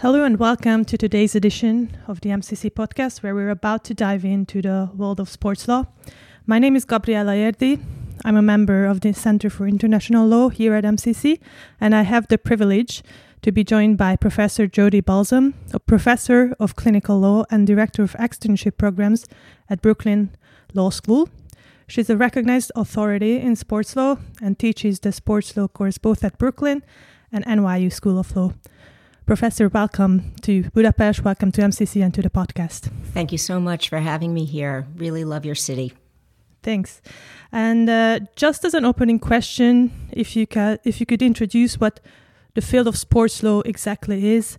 Hello and welcome to today's edition of the MCC podcast, where we're about to dive into the world of sports law. My name is Gabriella Érdi. I'm a member of the Center for International Law here at MCC, and I have the privilege to be joined by Professor Jodi Balsam, a professor of clinical law and director of externship programs at Brooklyn Law School. She's a recognized authority in sports law and teaches the sports law course both at Brooklyn and NYU School of Law. Professor, welcome to Budapest. Welcome to MCC and to the podcast. Thank you so much for having me here. Really love your city. Thanks. And uh, just as an opening question, if you ca- if you could introduce what the field of sports law exactly is,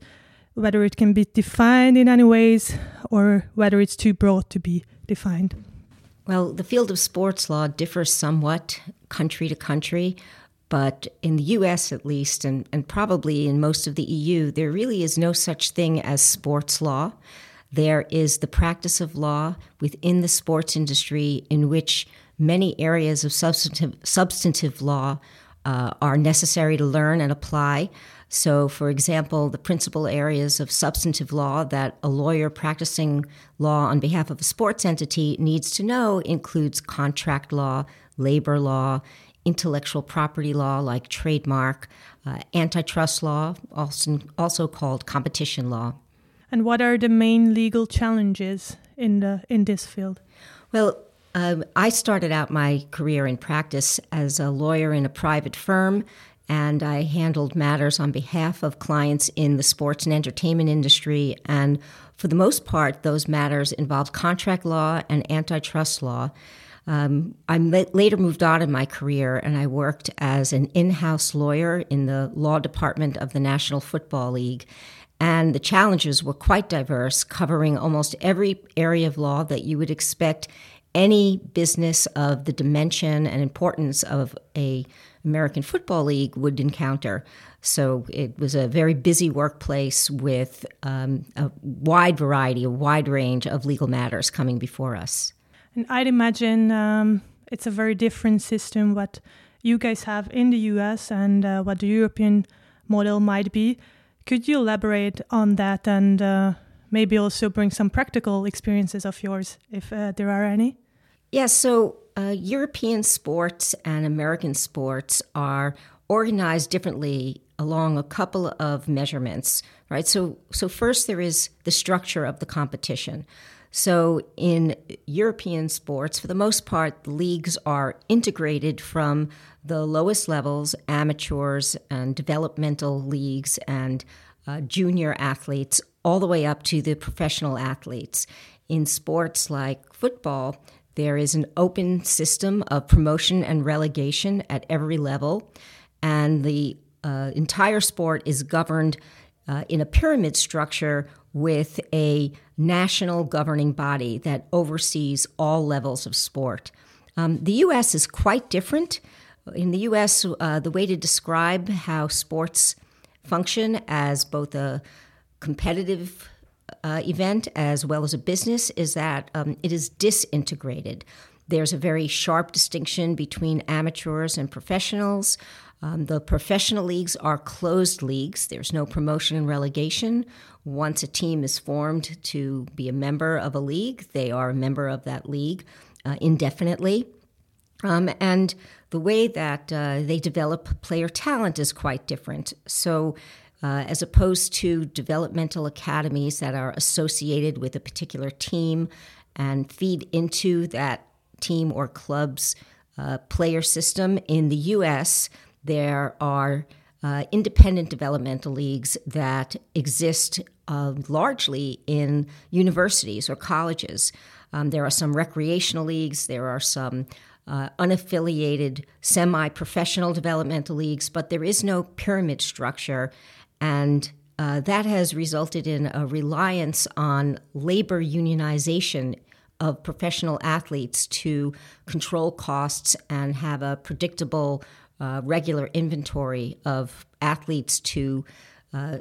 whether it can be defined in any ways, or whether it's too broad to be defined. Well, the field of sports law differs somewhat country to country. But in the US, at least, and, and probably in most of the EU, there really is no such thing as sports law. There is the practice of law within the sports industry in which many areas of substantive, substantive law uh, are necessary to learn and apply. So, for example, the principal areas of substantive law that a lawyer practicing law on behalf of a sports entity needs to know includes contract law, labor law, intellectual property law like trademark, uh, antitrust law, also, also called competition law. And what are the main legal challenges in the in this field? Well, um, I started out my career in practice as a lawyer in a private firm, and I handled matters on behalf of clients in the sports and entertainment industry. And for the most part, those matters involved contract law and antitrust law. Um, I later moved on in my career and I worked as an in house lawyer in the law department of the National Football League. And the challenges were quite diverse, covering almost every area of law that you would expect any business of the dimension and importance of a American Football League would encounter. So it was a very busy workplace with um, a wide variety, a wide range of legal matters coming before us. And I'd imagine um, it's a very different system what you guys have in the US and uh, what the European model might be. Could you elaborate on that and uh, maybe also bring some practical experiences of yours, if uh, there are any? Yes, yeah, so uh, European sports and American sports are organized differently along a couple of measurements, right? So, so first there is the structure of the competition. So, in European sports, for the most part, the leagues are integrated from the lowest levels, amateurs and developmental leagues and uh, junior athletes, all the way up to the professional athletes. In sports like football, there is an open system of promotion and relegation at every level, and the uh, entire sport is governed uh, in a pyramid structure with a national governing body that oversees all levels of sport. Um, the U.S. is quite different. In the U.S., uh, the way to describe how sports function as both a competitive uh, event as well as a business is that um, it is disintegrated. There's a very sharp distinction between amateurs and professionals. Um, the professional leagues are closed leagues. There's no promotion and relegation. Once a team is formed to be a member of a league, they are a member of that league uh, indefinitely. Um, and the way that uh, they develop player talent is quite different. So, uh, as opposed to developmental academies that are associated with a particular team and feed into that team or club's uh, player system in the US, there are uh, independent developmental leagues that exist uh, largely in universities or colleges. Um, there are some recreational leagues, there are some uh, unaffiliated semi professional developmental leagues, but there is no pyramid structure. And uh, that has resulted in a reliance on labor unionization of professional athletes to control costs and have a predictable, uh, regular inventory of athletes to uh,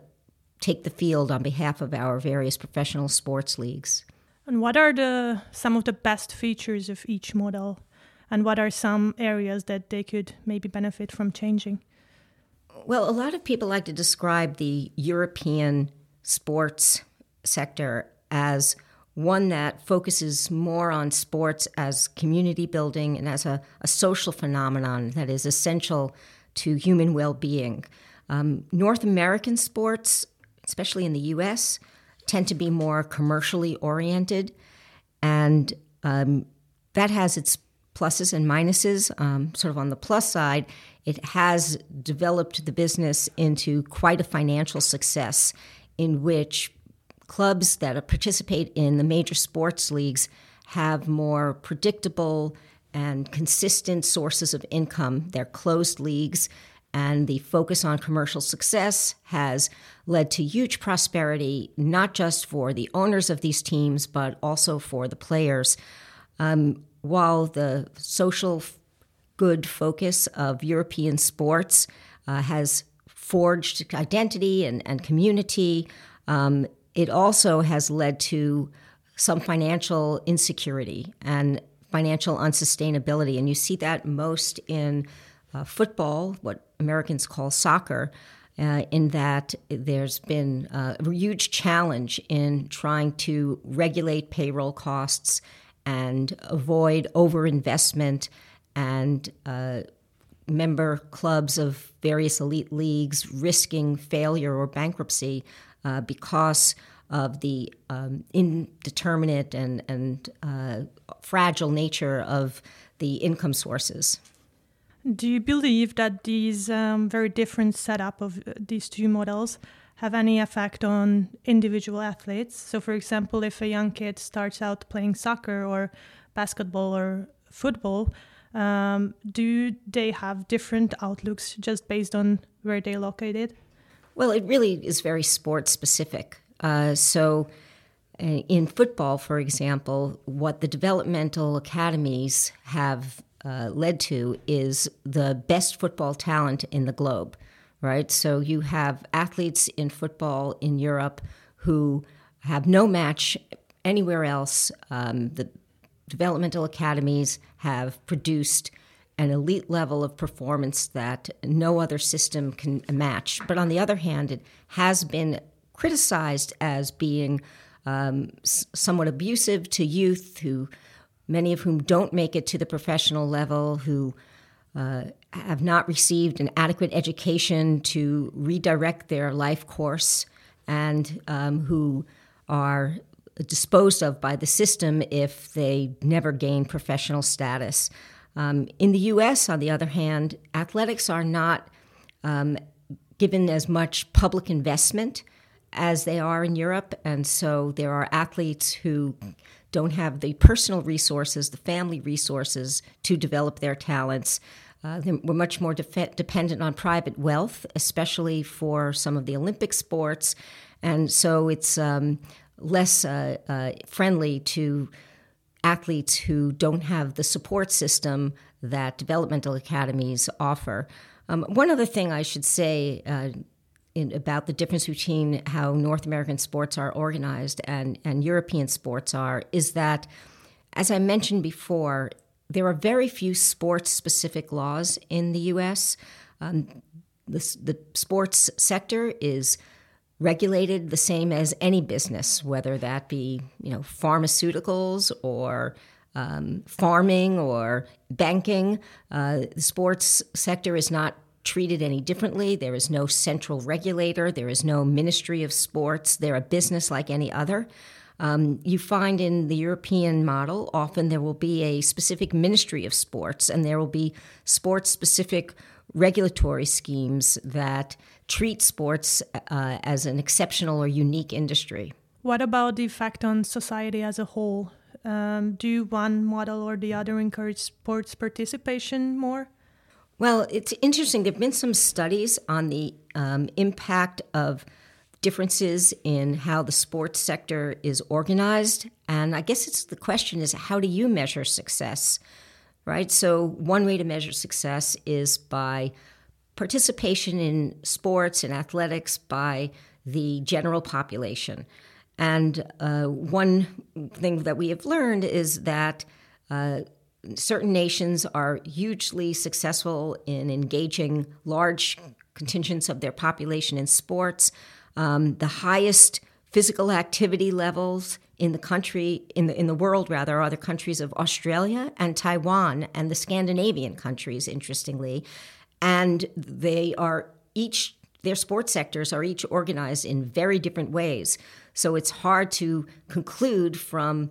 take the field on behalf of our various professional sports leagues. And what are the some of the best features of each model? And what are some areas that they could maybe benefit from changing? Well, a lot of people like to describe the European sports sector as one that focuses more on sports as community building and as a, a social phenomenon that is essential to human well being. Um, North American sports, especially in the US, tend to be more commercially oriented, and um, that has its pluses and minuses. Um, sort of on the plus side, it has developed the business into quite a financial success in which clubs that participate in the major sports leagues have more predictable and consistent sources of income. They're closed leagues, and the focus on commercial success has led to huge prosperity, not just for the owners of these teams, but also for the players. Um, while the social good focus of European sports uh, has forged identity and, and community, um, it also has led to some financial insecurity and financial unsustainability. And you see that most in uh, football, what Americans call soccer, uh, in that there's been a huge challenge in trying to regulate payroll costs and avoid overinvestment and uh, member clubs of various elite leagues risking failure or bankruptcy uh, because of the um, indeterminate and, and uh, fragile nature of the income sources. Do you believe that these um, very different setup of uh, these two models have any effect on individual athletes? So, for example, if a young kid starts out playing soccer or basketball or football, um, do they have different outlooks just based on where they're located? Well, it really is very sports specific. Uh, so, uh, in football, for example, what the developmental academies have uh, led to is the best football talent in the globe, right? So, you have athletes in football in Europe who have no match anywhere else. Um, the developmental academies have produced an elite level of performance that no other system can match. But on the other hand, it has been criticized as being um, somewhat abusive to youth who many of whom don't make it to the professional level who uh, have not received an adequate education to redirect their life course and um, who are disposed of by the system if they never gain professional status. Um, in the US, on the other hand, athletics are not um, given as much public investment as they are in Europe. And so there are athletes who don't have the personal resources, the family resources to develop their talents. Uh, we're much more def- dependent on private wealth, especially for some of the Olympic sports. And so it's um, less uh, uh, friendly to athletes who don't have the support system that developmental academies offer. Um, one other thing I should say uh, in, about the difference between how North American sports are organized and, and European sports are is that, as I mentioned before, there are very few sports specific laws in the US. Um, the, the sports sector is regulated the same as any business, whether that be you know pharmaceuticals or um, farming or banking. Uh, the sports sector is not treated any differently. There is no central regulator. There is no Ministry of Sports. They're a business like any other. Um, you find in the European model, often there will be a specific Ministry of Sports, and there will be sports specific regulatory schemes that treat sports uh, as an exceptional or unique industry. What about the effect on society as a whole? Um, do one model or the other encourage sports participation more? Well, it's interesting. There have been some studies on the um, impact of differences in how the sports sector is organized. And I guess it's the question is how do you measure success? Right? So, one way to measure success is by participation in sports and athletics by the general population. And uh, one thing that we have learned is that uh, certain nations are hugely successful in engaging large contingents of their population in sports. Um, the highest physical activity levels in the country in the in the world rather are the countries of Australia and Taiwan and the Scandinavian countries interestingly and they are each their sports sectors are each organized in very different ways. So it's hard to conclude from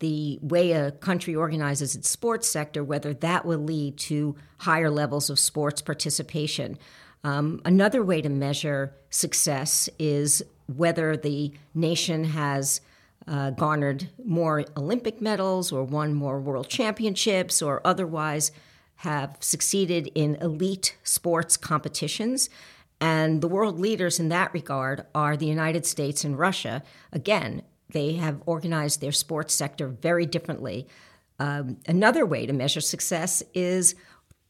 the way a country organizes its sports sector whether that will lead to higher levels of sports participation. Um, another way to measure success is whether the nation has uh, garnered more Olympic medals or won more world championships or otherwise have succeeded in elite sports competitions. And the world leaders in that regard are the United States and Russia. Again, they have organized their sports sector very differently. Um, another way to measure success is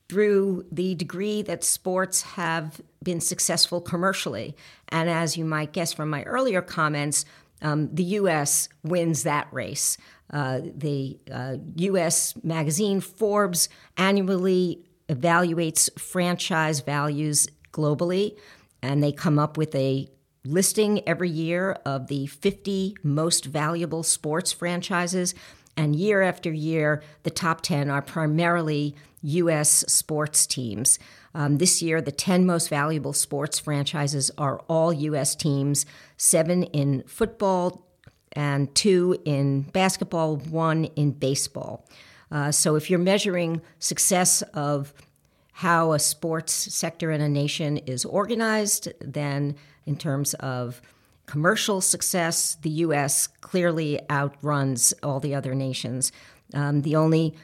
through the degree that sports have been successful commercially. And as you might guess from my earlier comments, um, the U.S. wins that race. Uh, the uh, U.S. magazine Forbes annually evaluates franchise values globally, and they come up with a listing every year of the 50 most valuable sports franchises. And year after year, the top 10 are primarily U.S. sports teams. Um, this year, the 10 most valuable sports franchises are all U.S. teams seven in football, and two in basketball, one in baseball. Uh, so if you're measuring success of how a sports sector in a nation is organized, then in terms of commercial success, the U.S. clearly outruns all the other nations. Um, the only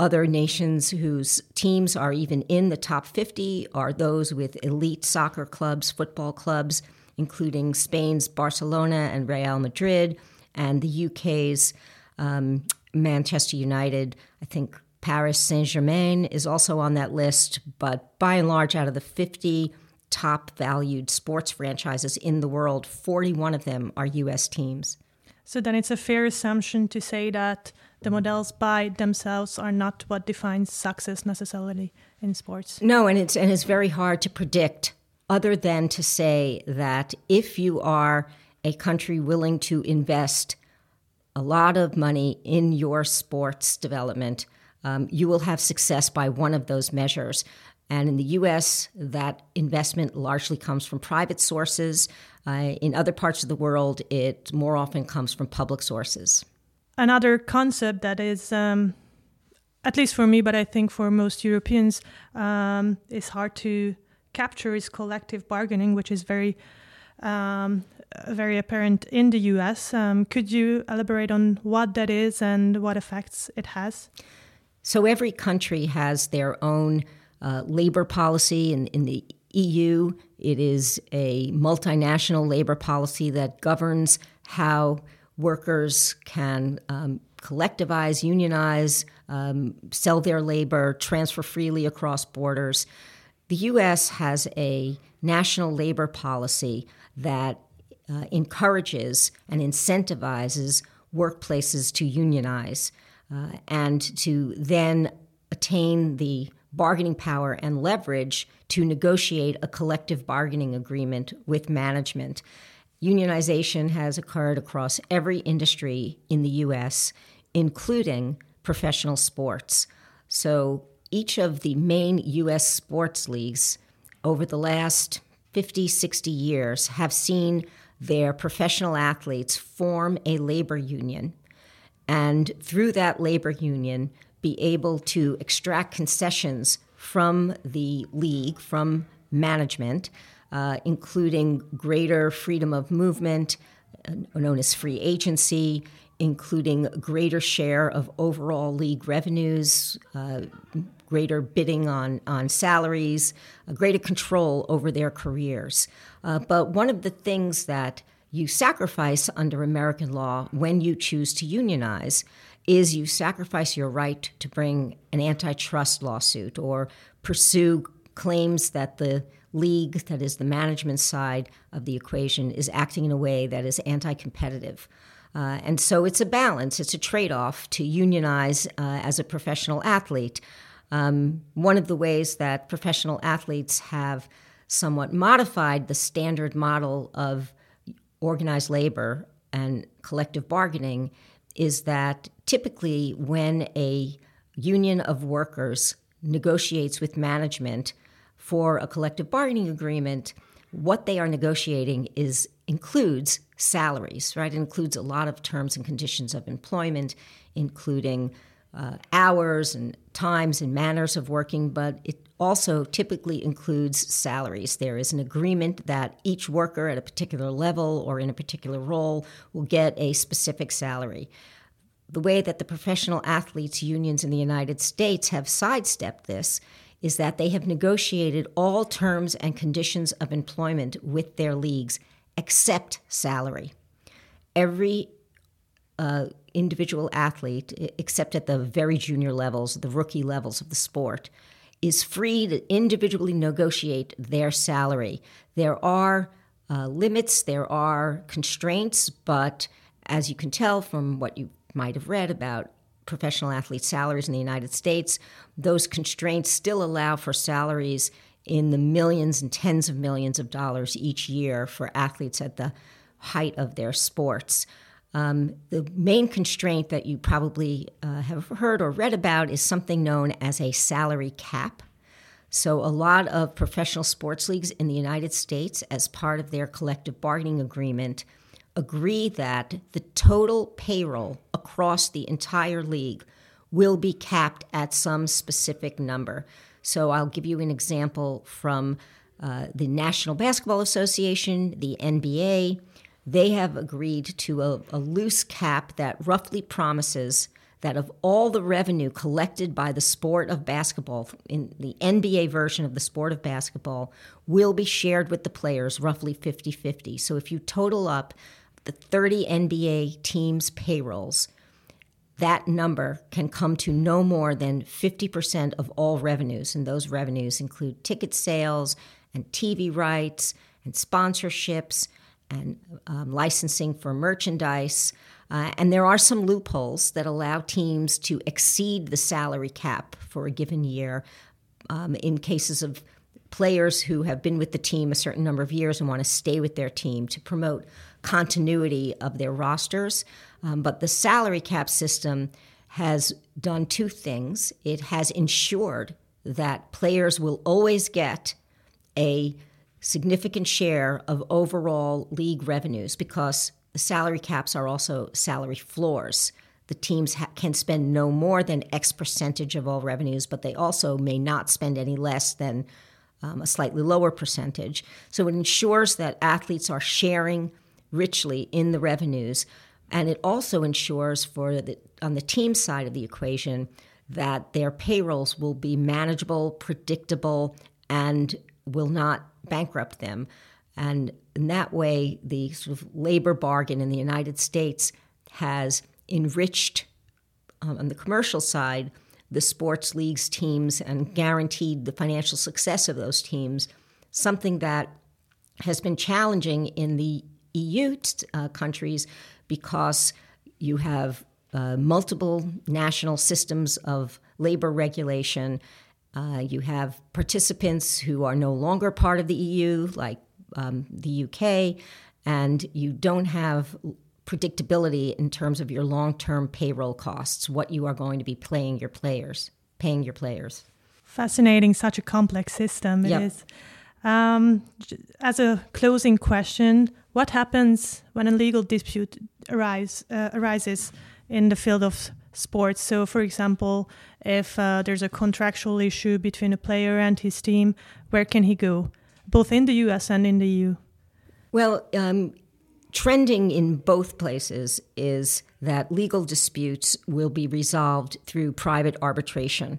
other nations whose teams are even in the top 50 are those with elite soccer clubs, football clubs, including Spain's Barcelona and Real Madrid, and the UK's um, Manchester United. I think Paris Saint Germain is also on that list, but by and large, out of the 50 top valued sports franchises in the world, 41 of them are US teams. So then it's a fair assumption to say that the models by themselves are not what defines success necessarily in sports. No, and it's and it's very hard to predict other than to say that if you are a country willing to invest a lot of money in your sports development, um, you will have success by one of those measures. And in the US, that investment largely comes from private sources. Uh, in other parts of the world, it more often comes from public sources. Another concept that is, um, at least for me, but I think for most Europeans, um, is hard to capture is collective bargaining, which is very um, very apparent in the US. Um, could you elaborate on what that is and what effects it has? So, every country has their own uh, labor policy. In, in the EU, it is a multinational labor policy that governs how workers can um, collectivize, unionize, um, sell their labor, transfer freely across borders. The US has a national labor policy that uh, encourages and incentivizes workplaces to unionize uh, and to then attain the bargaining power and leverage to negotiate a collective bargaining agreement with management. Unionization has occurred across every industry in the US, including professional sports. So each of the main US sports leagues over the last 50, 60 years have seen their professional athletes form a labor union and through that labor union be able to extract concessions from the league, from management, uh, including greater freedom of movement, uh, known as free agency, including greater share of overall league revenues, uh, greater bidding on, on salaries, greater control over their careers. Uh, but one of the things that you sacrifice under American law when you choose to unionize is you sacrifice your right to bring an antitrust lawsuit or pursue claims that the league, that is the management side of the equation, is acting in a way that is anti competitive. Uh, and so it's a balance, it's a trade off to unionize uh, as a professional athlete. Um, one of the ways that professional athletes have somewhat modified the standard model of organized labor and collective bargaining is that typically when a union of workers negotiates with management for a collective bargaining agreement, what they are negotiating is includes salaries, right? It includes a lot of terms and conditions of employment, including uh, hours and times and manners of working, but it also typically includes salaries. There is an agreement that each worker at a particular level or in a particular role will get a specific salary. The way that the professional athletes unions in the United States have sidestepped this is that they have negotiated all terms and conditions of employment with their leagues except salary. Every uh, individual athlete, except at the very junior levels, the rookie levels of the sport, is free to individually negotiate their salary. There are uh, limits, there are constraints, but as you can tell from what you might have read about professional athlete salaries in the United States, those constraints still allow for salaries in the millions and tens of millions of dollars each year for athletes at the height of their sports. Um, the main constraint that you probably uh, have heard or read about is something known as a salary cap. So, a lot of professional sports leagues in the United States, as part of their collective bargaining agreement, agree that the total payroll across the entire league will be capped at some specific number. So I'll give you an example from uh, the National Basketball Association, the NBA. They have agreed to a, a loose cap that roughly promises that of all the revenue collected by the sport of basketball, in the NBA version of the sport of basketball, will be shared with the players roughly 50 50. So if you total up the 30 NBA teams' payrolls, that number can come to no more than 50% of all revenues. And those revenues include ticket sales and TV rights and sponsorships and um, licensing for merchandise. Uh, and there are some loopholes that allow teams to exceed the salary cap for a given year um, in cases of players who have been with the team a certain number of years and want to stay with their team to promote continuity of their rosters. Um, but the salary cap system has done two things it has ensured that players will always get a significant share of overall league revenues because the salary caps are also salary floors. The teams ha- can spend no more than X percentage of all revenues, but they also may not spend any less than um, a slightly lower percentage. So it ensures that athletes are sharing richly in the revenues. And it also ensures for the, on the team side of the equation that their payrolls will be manageable, predictable, and will not bankrupt them. And in that way, the sort of labor bargain in the United States has enriched, um, on the commercial side, the sports leagues teams and guaranteed the financial success of those teams, something that has been challenging in the EU uh, countries because you have uh, multiple national systems of labor regulation. Uh, you have participants who are no longer part of the EU, like um, the UK, and you don't have predictability in terms of your long-term payroll costs, what you are going to be paying your players, paying your players. Fascinating, such a complex system it yep. is. Um, as a closing question, what happens when a legal dispute arise, uh, arises in the field of sports? So, for example, if uh, there's a contractual issue between a player and his team, where can he go, both in the US and in the EU? Well, um, trending in both places is that legal disputes will be resolved through private arbitration.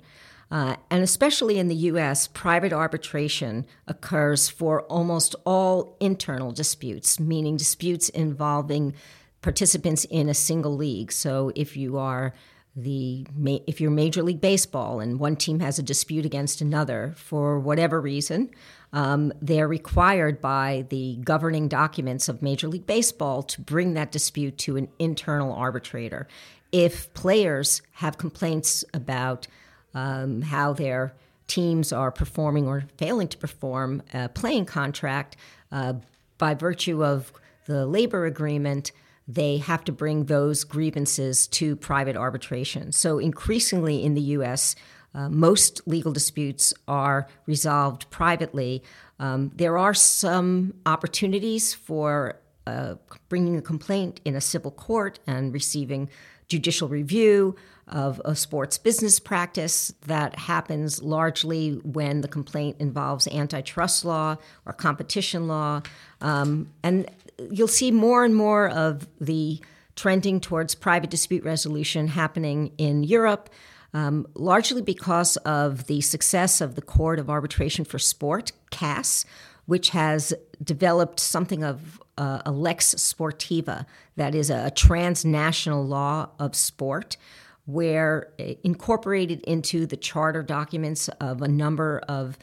Uh, and especially in the US, private arbitration occurs for almost all internal disputes, meaning disputes involving participants in a single league. So if you are the if you're Major League Baseball and one team has a dispute against another for whatever reason, um, they're required by the governing documents of Major League Baseball to bring that dispute to an internal arbitrator. If players have complaints about um, how their teams are performing or failing to perform a playing contract uh, by virtue of the labor agreement, they have to bring those grievances to private arbitration. So, increasingly in the US, uh, most legal disputes are resolved privately. Um, there are some opportunities for uh, bringing a complaint in a civil court and receiving judicial review of a sports business practice that happens largely when the complaint involves antitrust law or competition law. Um, and you'll see more and more of the trending towards private dispute resolution happening in Europe. Um, largely because of the success of the Court of Arbitration for Sport, CAS, which has developed something of uh, a lex sportiva, that is a transnational law of sport, where incorporated into the charter documents of a number of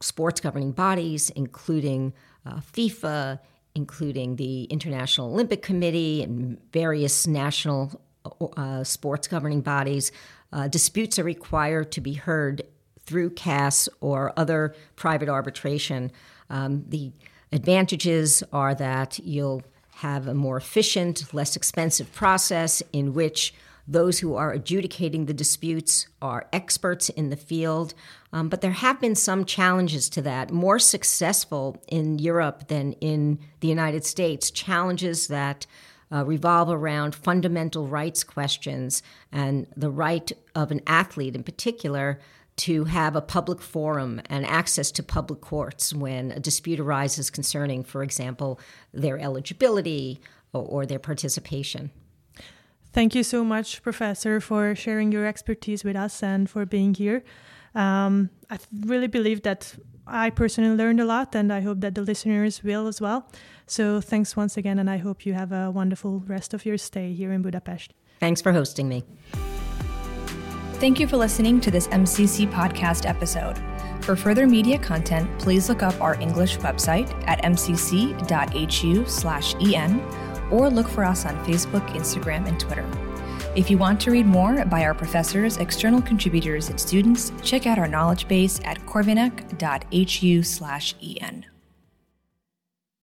sports governing bodies, including uh, FIFA, including the International Olympic Committee and various national uh, sports governing bodies, uh, disputes are required to be heard through CAS or other private arbitration. Um, the advantages are that you'll have a more efficient, less expensive process in which those who are adjudicating the disputes are experts in the field. Um, but there have been some challenges to that, more successful in Europe than in the United States, challenges that uh, revolve around fundamental rights questions and the right of an athlete in particular to have a public forum and access to public courts when a dispute arises concerning, for example, their eligibility or, or their participation. Thank you so much, Professor, for sharing your expertise with us and for being here. Um, I really believe that I personally learned a lot, and I hope that the listeners will as well. So, thanks once again, and I hope you have a wonderful rest of your stay here in Budapest. Thanks for hosting me. Thank you for listening to this MCC podcast episode. For further media content, please look up our English website at mcc.hu/en or look for us on Facebook, Instagram, and Twitter. If you want to read more by our professors, external contributors, and students, check out our knowledge base at corvinak.hu/en.